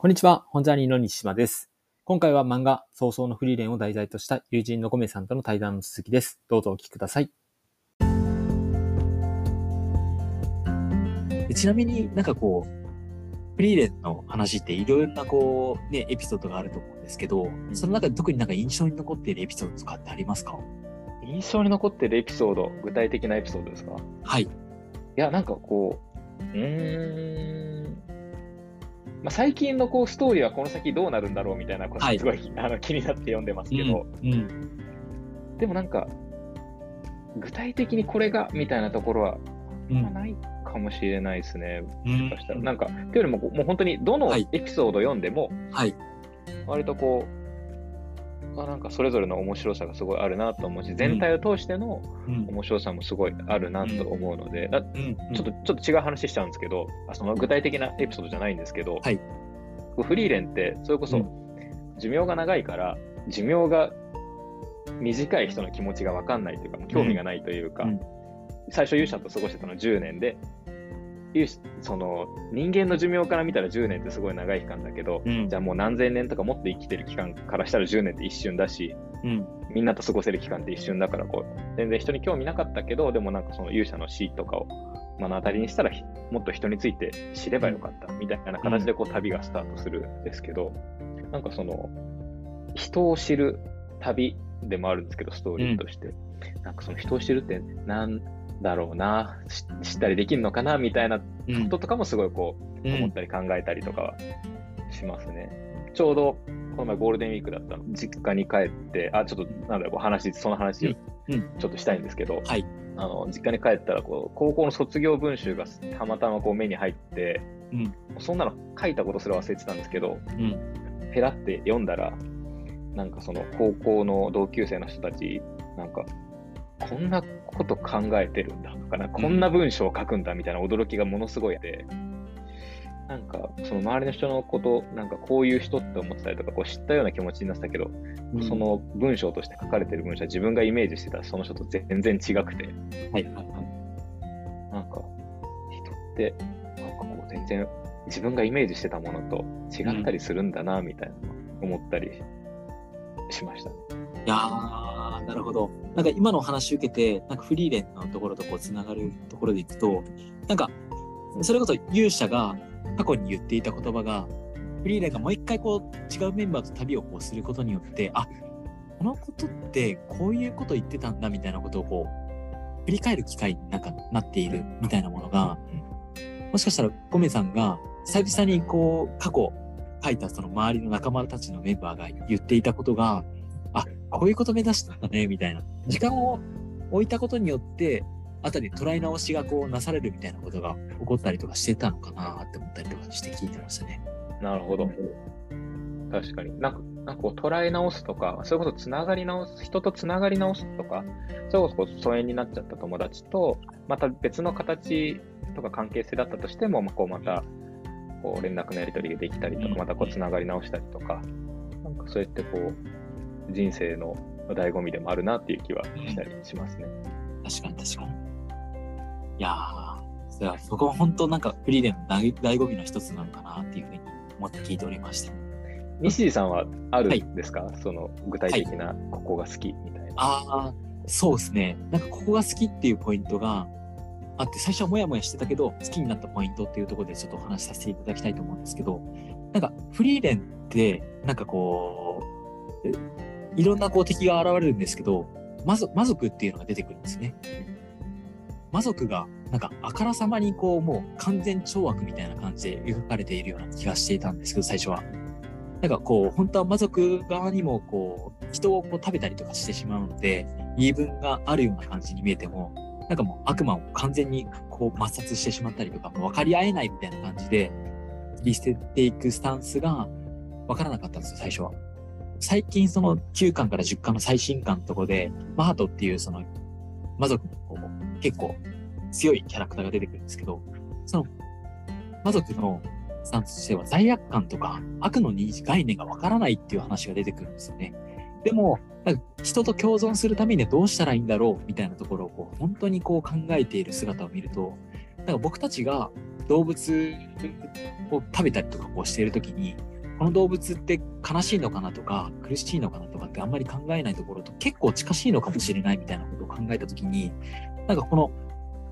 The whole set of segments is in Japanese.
こんにちは、本ジャーニーの西島です。今回は漫画、早々のフリーレンを題材とした友人のゴメさんとの対談の続きです。どうぞお聞きください。でちなみになんかこう、フリーレンの話っていろいろなこう、ね、エピソードがあると思うんですけど、その中で特になんか印象に残っているエピソードとかってありますか？印象に残ってるエピソード、具体的なエピソードですか？いはい。や、なんかこう、うーん、まあ、最近のこうストーリーはこの先どうなるんだろうみたいなことはいすごい、あの気になって読んでますけど、うん。うん。でもなんか、具体的にこれがみたいなところは、うん。まあないかもしれないですね。うんもしかしたら。なんか、というよりももう本当にどのはいエピソード読んでも、はい。割とこう、あなんかそれぞれの面白さがすごいあるなと思うし、全体を通してのうん。面白さもすごいあるなと思うので。ちょっとちょっと違う話しちゃうんですけど、あその具体的なエピソードじゃないんですけど、はい。フリーレンって、それこそ寿命が長いから、寿命が短い人の気持ちが分かんないというか、興味がないというか、うん。最初、勇者と過ごしてたの10年で、その人間の寿命から見たら10年ってすごい長い期間だけど、うん。じゃあもう何千年とかもっと生きてる期間からしたら10年って一瞬だし、うん。みんなと過ごせる期間って一瞬だからこう、全然人に興味なかったけど、でもなんかその勇者の死とかを目の当たりにしたら、ひもっと人について知ればよかったみたいな形でこう旅がスタートするんですけど、なんかその、人を知る旅でもあるんですけど、ストーリーとして。なんかその人を知るってなんだろうな、し知ったりできるのかなみたいなこうんととかもすごいこう、思ったり考えたりとかはしますね。ちょうどこの前ゴールデンウィークだったの、実家に帰って、あ、ちょっとなんだろう、お話、その話をうんうんちょっとしたいんですけど、はいあの実家に帰ったらこう、高校の卒業文集がたまたまこう目に入って、うん。そんなの書いたことすら忘れてたんですけど、うん。ペラって読んだら、なんかその高校の同級生の人たち、なんか、こんなこと考えてるんだとかな、こんな文章を書くんだみたいな驚きがものすごいあって、なんかその周りの人のこと、なんかこういう人って思ってたりとか、こう知ったような気持ちになってたけど、そ、の文章として書かれてる文章は自分がイメージしてたその人と全然違くて、はい。はい。なんか人って、なんかこう全然自分がイメージしてたものと違ったりするんだな、みたいな思ったりしましたね。いやー、なるほど。なんか今のお話受けて、なんかフリーレンのところとこうつながるところでいくと、なんか、それこそ勇者が過去に言っていた言葉が、フリーレンがもう一回こう違うメンバーと旅をこうすることによって、あ、このことってこういうこと言ってたんだみたいなことをこう、振り返る機会になんかなっているみたいなものが、もしかしたらゴメさんが久々にこう過去書いたその周りの仲間たちのメンバーが言っていたことが、こういうこと目指したんだね、みたいな。時間を置いたことによって、後で捉え直しがこうなされるみたいなことが起こったりとかしてたのかなって思ったりとかして聞いてましたね。なるほど。確かに。なんか、なんかこう捉え直すとか、それこそつながり直す、人とつながり直すとか、それこそこう疎遠になっちゃった友達と、また別の形とか関係性だったとしても、まあ、こうまたこう連絡のやり取りができたりとか、またこうつながり直したりとか、なんかそうやってこう、人生の醍醐味でもあるなっていう気はしたりしますね。確かに確かに。いやー、それはそこは本当なんかフリーレンの醍醍醐味の一つなのかなっていうふうに思って聞いておりました。西地さんはあるはいんですか、その具体的なここが好きみたいな。ああ、そうですね。なんかここが好きっていうポイントがあって、最初はモヤモヤしてたけど、好きになったポイントっていうところでちょっとお話しさせていただきたいと思うんですけど、なんかフリーレンって、なんかこう、えいろんなこう敵が現れるんですけど、魔族魔族っていうのが出てくるんですね。魔族が、なんかあからさまにこう、もう完全懲悪みたいな感じで描かれているような気がしていたんですけど、最初は。なんかこう、本当は魔族側にもこう、人をこう食べたりとかしてしまうので、言い分があるような感じに見えても、なんかもう悪魔を完全にこう抹殺してしまったりとか、も分かり合えないみたいな感じで、切り捨てていくスタンスが分からなかったんですよ、最初は。最近その9巻から10巻の最新巻のところで、マハトっていうその魔族のこう結構強いキャラクターが出てくるんですけど、その魔族のスタンスとしては罪悪感とか悪の認識概念がわからないっていう話が出てくるんですよね。でも、人と共存するためにはどうしたらいいんだろうみたいなところをこう本当にこう考えている姿を見ると、なんか僕たちが動物を食べたりとかこうしているときに、この動物って悲しいのかなとか苦しいのかなとかってあんまり考えないところと結構近しいのかもしれないみたいなことを考えたときに、なんかこの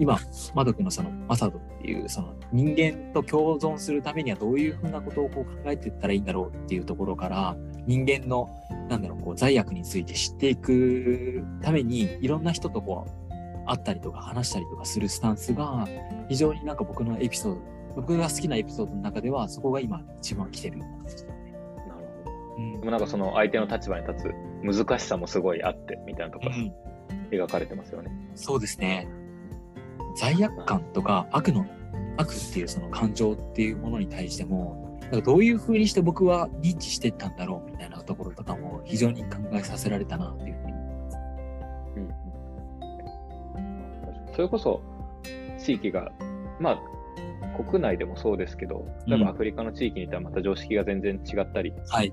今、マド君のそのマサドっていうその人間と共存するためにはどういうふうなことをこう考えていったらいいんだろうっていうところから人間のなんだろうこう罪悪について知っていくためにいろんな人とこう会ったりとか話したりとかするスタンスが非常になんか僕のエピソード僕が好きなエピソードの中ではそこが今一番来てるような感じだね。なるほど。うんでもなんかその相手の立場に立つ難しさもすごいあって、みたいなところうん描かれてますよね。そうですね。罪悪感とか悪の、悪っていうその感情っていうものに対しても、なんかどういう風にして僕は認知してったんだろうみたいなところとかも非常に考えさせられたなっていうふうに。うんうんそれこそ地域が、まあ、国内でもそうですけど、例えうんばアフリカの地域にいたらまた常識が全然違ったりはい。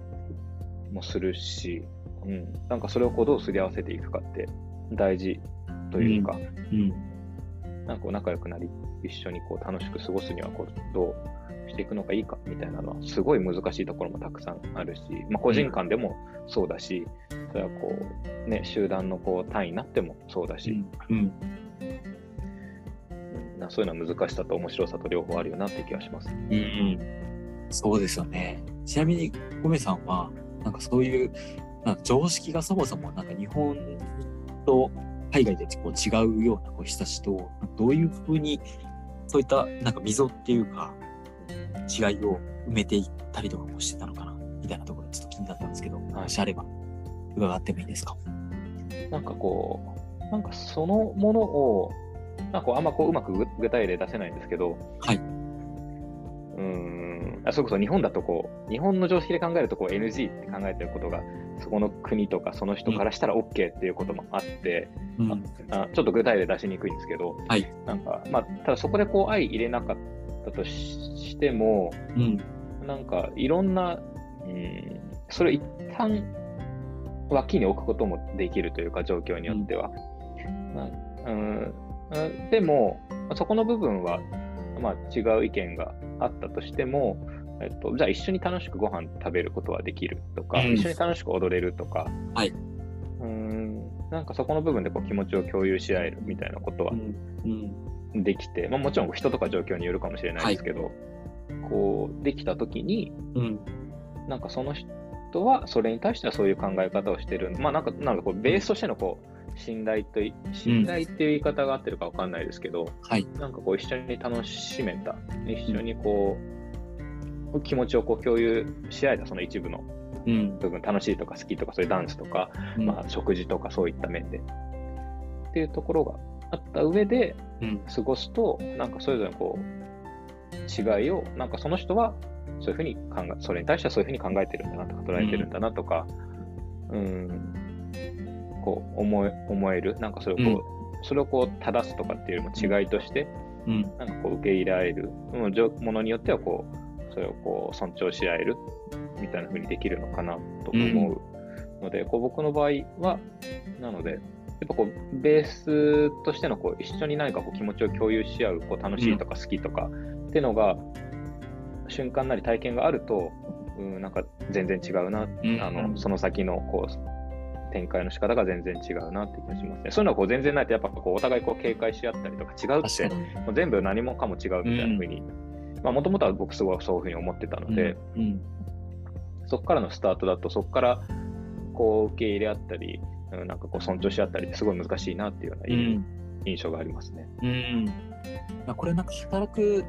もするし、うん、なんかそれをこうどうすり合わせていくかって大事というか、うん。なんかこう仲良くなり、一緒にこう楽しく過ごすにはこうどうしていくのがいいかみたいなのは、すごい難しいところもたくさんあるし、まあ、個人間でもそうだし、それはこう、ね、集団のこう単位になってもそうだし、うん。うんなそういうのは難しさと面白さと両方あるよなって気がします。うん。うん。そうですよね。ちなみに、ゴメさんは、なんかそういう、なんか常識がそもそもなんか日本と海外でこう違うようなこう人たちと、どういうふうに、そういったなんか溝っていうか、違いを埋めていったりとかもしてたのかな、みたいなところちょっと気になったんですけど、もしあれば伺ってもいいですか？なんかこう、なんかそのものを、なんかこうあんまこううまく具具体例出せないんですけど、はい。うーん、あそれこそ日本だとこう、日本の常識で考えるとこう NG って考えてることが、そこの国とかその人からしたら OK っていうこともあって、うん。あちょっと具体例出しにくいんですけど、はい。なんか、まあ、ただそこでこう相入れなかったとししても、うん。なんかいろんな、うん、それを一旦脇に置くこともできるというか、状況によっては。まあうんうんでも、そこの部分は、まあ、違う意見があったとしても、えっと、じゃあ一緒に楽しくご飯食べることはできるとか、うん一緒に楽しく踊れるとか、はいうんなんかそこの部分でこう気持ちを共有し合えるみたいなことはうん。うん。できて、まあ、もちろん人とか状況によるかもしれないですけど、こうできたときに、うん。なんかその人はそれに対してはそういう考え方をしてる。まあなんか、なんかこうベースとしてのこう信頼とい、信頼っていう言い方が合ってるかわかんないですけど、はい。なんかこう一緒に楽しめた、一緒にこう、気持ちをこう共有し合えたその一部のうん。部分、楽しいとか好きとかそういうダンスとか、まあ食事とかそういった面で。っていうところがあった上でうん。過ごすと、なんかそれぞれのこう、違いを、なんかその人はそういうふうに考え、それに対してはそういうふうに考えてるんだなとか、捉えてるんだなとか、うん、こう思え、思える、なんかそれをこう、それをこう正すとかっていうよりも違いとして、うん。なんかこう受け入れられる、ものによってはこう、それをこう尊重し合えるみたいな風にできるのかなと思うので、こう僕の場合は、なので、やっぱこうベースとしてのこう一緒に何かこう気持ちを共有し合うこう楽しいとか好きとかっていうのが、瞬間なり体験があると、うん、なんか全然違うな、うん。あのその先のこう展開の仕方が全然違うなって気がしますね。そういうのはこう全然ないと、やっぱこうお互いこう警戒し合ったりとか違うって。もう全部何もかも違うみたいな風に、まあもともとは僕すごいそういう風に思ってたので、うん。そこからのスタートだと、そこからこう受け入れ合ったり、うんなんかこう尊重し合ったりってすごい難しいなっていうようなうん。印象がありますね。うん。まあこれなんか働く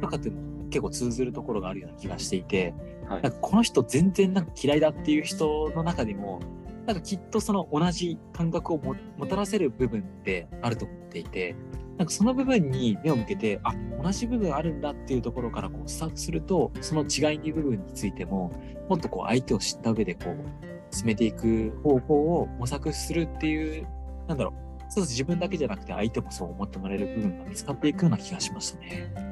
とかって結構通ずるところがあるような気がしていて、はいこの人全然なんか嫌いだっていう人の中でも、なんかきっとその同じ感覚をもたらせる部分ってあると思っていて、なんかその部分に目を向けて、あ、同じ部分あるんだっていうところからこうスタートすると、その違いに部分についても、もっとこう相手を知った上でこう、進めていく方法を模索するっていう、なんだろう、そう自分だけじゃなくて相手もそう思ってもらえる部分が見つかっていくような気がしましたね。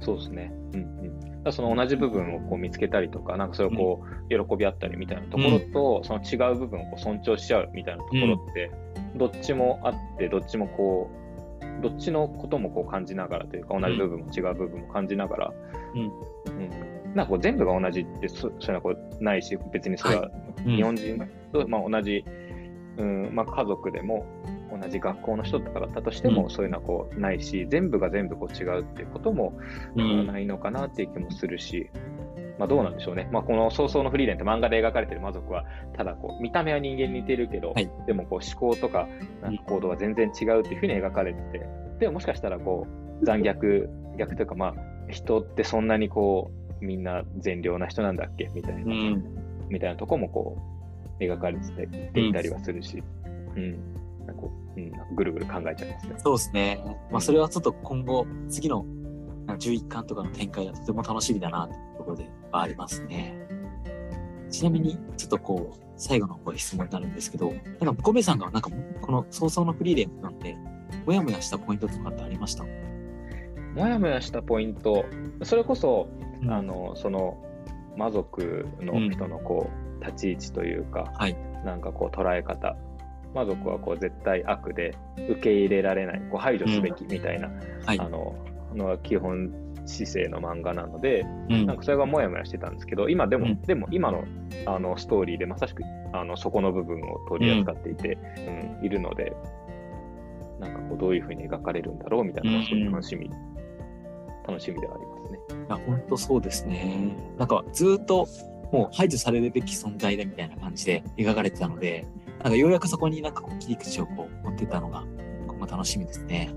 そうですね。うんうん。だその同じ部分をこう見つけたりとか、なんかそれをこう喜び合ったりみたいなところと、その違う部分をこう尊重し合うみたいなところって、どっちもあって、どっちもこう、どっちのこともこう感じながらというか、同じ部分も違う部分も感じながら、うん。うん。なんかこう全部が同じってそ、そういうのはこうないし、別にそれはうん。日本人と、まあ、同じ、うんまあ、家族でも同じ学校の人とかだったとしても、うんそういうのはこうないし、全部が全部こう違うっていうことも、うんないのかなっていう気もするし、まあ、どうなんでしょうね。まあ、この早々のフリーレンって漫画で描かれてる魔族は、ただこう、見た目は人間に似てるけど、はいでもこう思考とかなんか行動は全然違うっていうふうに描かれてて、でももしかしたらこう、残虐、逆というかまあ、人ってそんなにこう、みんな善良な人なんだっけみたいな、うん。みたいなとこもこう、描かれてていたりはするし、うん。なんかこう、うん、なんかぐるぐる考えちゃいますね。そうですね。まあ、それはちょっと今後、次のなんか11巻とかの展開がとても楽しみだなっていうところではありますね。ちなみに、ちょっとこう、最後のご質問になるんですけど、なんか、コメさんがなんか、この早々のフリーレンなんで、もやもやしたポイントとかってありました？もやもやしたポイント、それこそ、うんあの、その、魔族の人のこう、立ち位置というか、はいなんかこう捉え方。魔族はこう絶対悪で受け入れられない、こう排除すべきみたいな、はい。あの、のが基本姿勢の漫画なので、うんなんかそれがもやもやしてたんですけど、今でも、うんでも今のあのストーリーでまさしくあのそこの部分を取り扱っていて、うんいるので、なんかこうどういうふうに描かれるんだろうみたいな楽しみ、楽しみではありますね。いや、本当そうですね。なんか、ずーっと、もう排除されるべき存在だみたいな感じで描かれてたので、なんかようやくそこになんかこう切り口をこう持ってたのが、今後楽しみですね。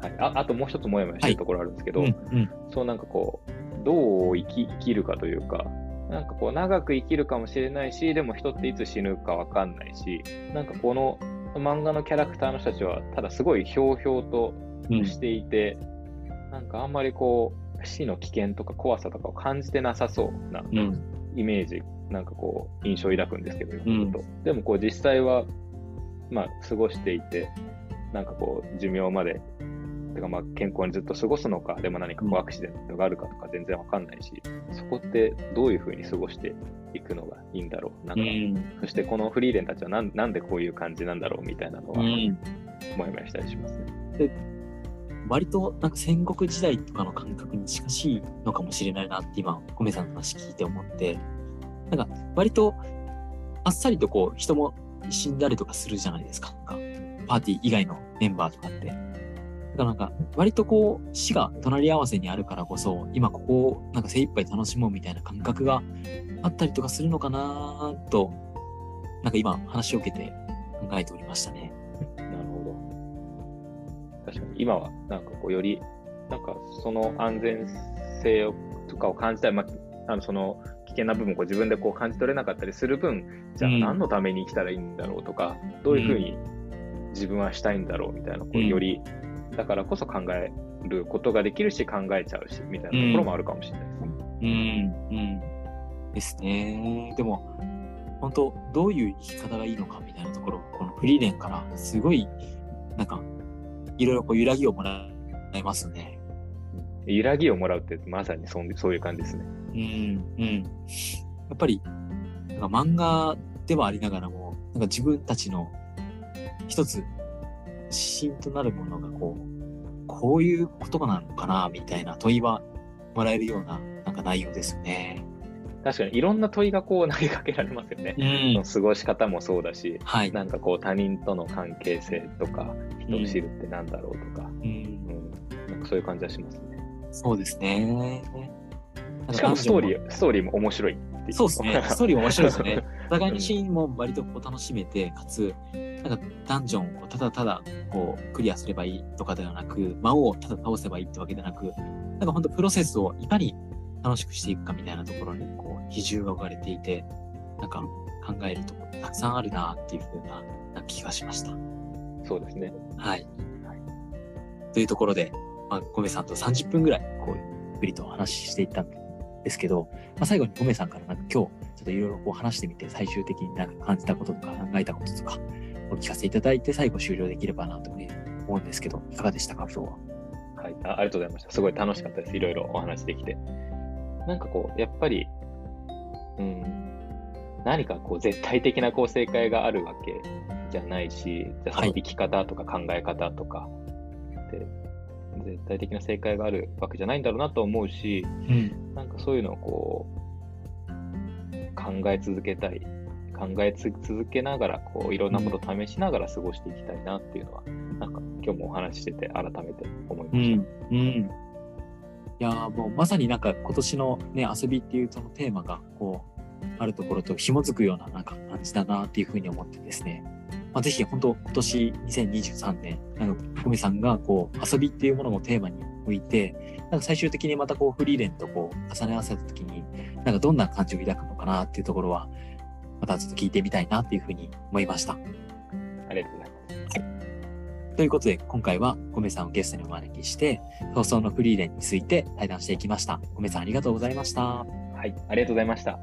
はい、ああともう一つもやもやしてるところあるんですけど、うん、うん、そうなんかこう、どう生き生きるかというか、なんかこう長く生きるかもしれないし、でも人っていつ死ぬかわかんないし、なんかこの漫画のキャラクターの人たちは、ただすごいひょうひょうとうん。していて、なんかあんまりこう、死の危険とか怖さとかを感じてなさそうなうん、イメージ、なんかこう、印象を抱くんですけど、うとでもこう実際は、まあ、過ごしていて、なんかこう、寿命まで、てかまあ健康にずっと過ごすのか、でも何かこううんアクシデントがあるかとか全然わかんないし、そこってどういうふうに過ごしていくのがいいんだろう。なんか、うん、そしてこのフリーレンたちはなんなんでこういう感じなんだろうみたいなのは、うん。もやもやしたりしますね。割となんか戦国時代とかの感覚に近しいのかもしれないなって今、コメさんの話聞いて思って、なんか割とあっさりとこう人も死んだりとかするじゃないですか。なんかパーティー以外のメンバーとかって。だからなんか割とこう死が隣り合わせにあるからこそ、今ここをなんか精一杯楽しもうみたいな感覚があったりとかするのかなと、なんか今話を受けて考えておりましたね。なるほど。確かに、今は、なんかこう、より、なんか、その安全性をとかを感じたい、まあ、あの、その、険な部分をこう自分でこう感じ取れなかったりする分、じゃあうん何のために生きたらいいんだろうとか、どういうふうに自分はしたいんだろうみたいな、こう、うんより、だからこそ考えることができるし、考えちゃうし、みたいなところもあるかもしれないですね。うん、うん。ですね。でも、本当どういう生き方がいいのかみたいなところ、このフリーレンから、すごい、なんか、いろいろこう揺らぎをもらえますね。揺らぎをもらうって、まさにそうそういう感じですね。うん、うん。やっぱり、なんか漫画ではありながらも、なんか自分たちの一つ、指針となるものがこう、こういうことなのかな、みたいな問いはもらえるような、なんか内容ですよね。確かに、いろんな問いがこう投げかけられますよね。うん過ごし方もそうだし、はい。なんかこう他人との関係性とか、人を知るってなんだろうとか、うんうんなんかそういう感じはしますね。そうですね。しかもストーリー。ー、ストーリーも面白いっていそうですね。ストーリーも面白いですね。お互いうんのシーンも割とこう楽しめて、かつ、なんかダンジョンをただただこうクリアすればいいとかではなく、魔王をただ倒せばいいってわけではなく、なんか本当プロセスをいかに楽しくしていくかみたいなところにこう比重が置かれていて、なんか考えるとたくさんあるなっていうふうなな気がしました。そうですね。はい。というところで、まあ、ゴメさんと30分ぐらい、こう、ゆっくりとお話ししていったんですけど、まあ、最後にゴメさんからなんか今日、ちょっといろいろ話してみて、最終的になんか感じたこととか考えたこととか、お聞かせいただいて、最後終了できればなと思うんですけど、いかがでしたか、今日は？はいあ。ありがとうございました。すごい楽しかったです。いろいろお話できて。なんかこう、やっぱり、うん、何かこう絶対的なこう正解があるわけじゃないし、じゃあそはいの生き方とか考え方とかって絶対的な正解があるわけじゃないんだろうなと思うし、うん。なんかそういうのをこう、考え続けたい。考えつ続けながら、こう、いろんなことを試しながら過ごしていきたいなっていうのは、なんか今日もお話ししてて改めて思いましうん。うん。いやーもうまさになんか今年のね、遊びっていうそのテーマが、こう、あるところと紐づくようななんか感じだなっていうふうに思ってですね。まあ、ぜひ本当今年2023年、なんか、コメさんがこう、遊びっていうものをテーマに置いて、なんか最終的にまたこう、フリーレンとこう、重ね合わせた時に、なんかどんな感じを抱くのかなっていうところは、またちょっと聞いてみたいなっていうふうに思いました。た。ありがとうございます。ということで、今回はコメさんをゲストにお招きして、放送のフリーレンについて対談していきました。コメさんありがとうございました。はい、ありがとうございました。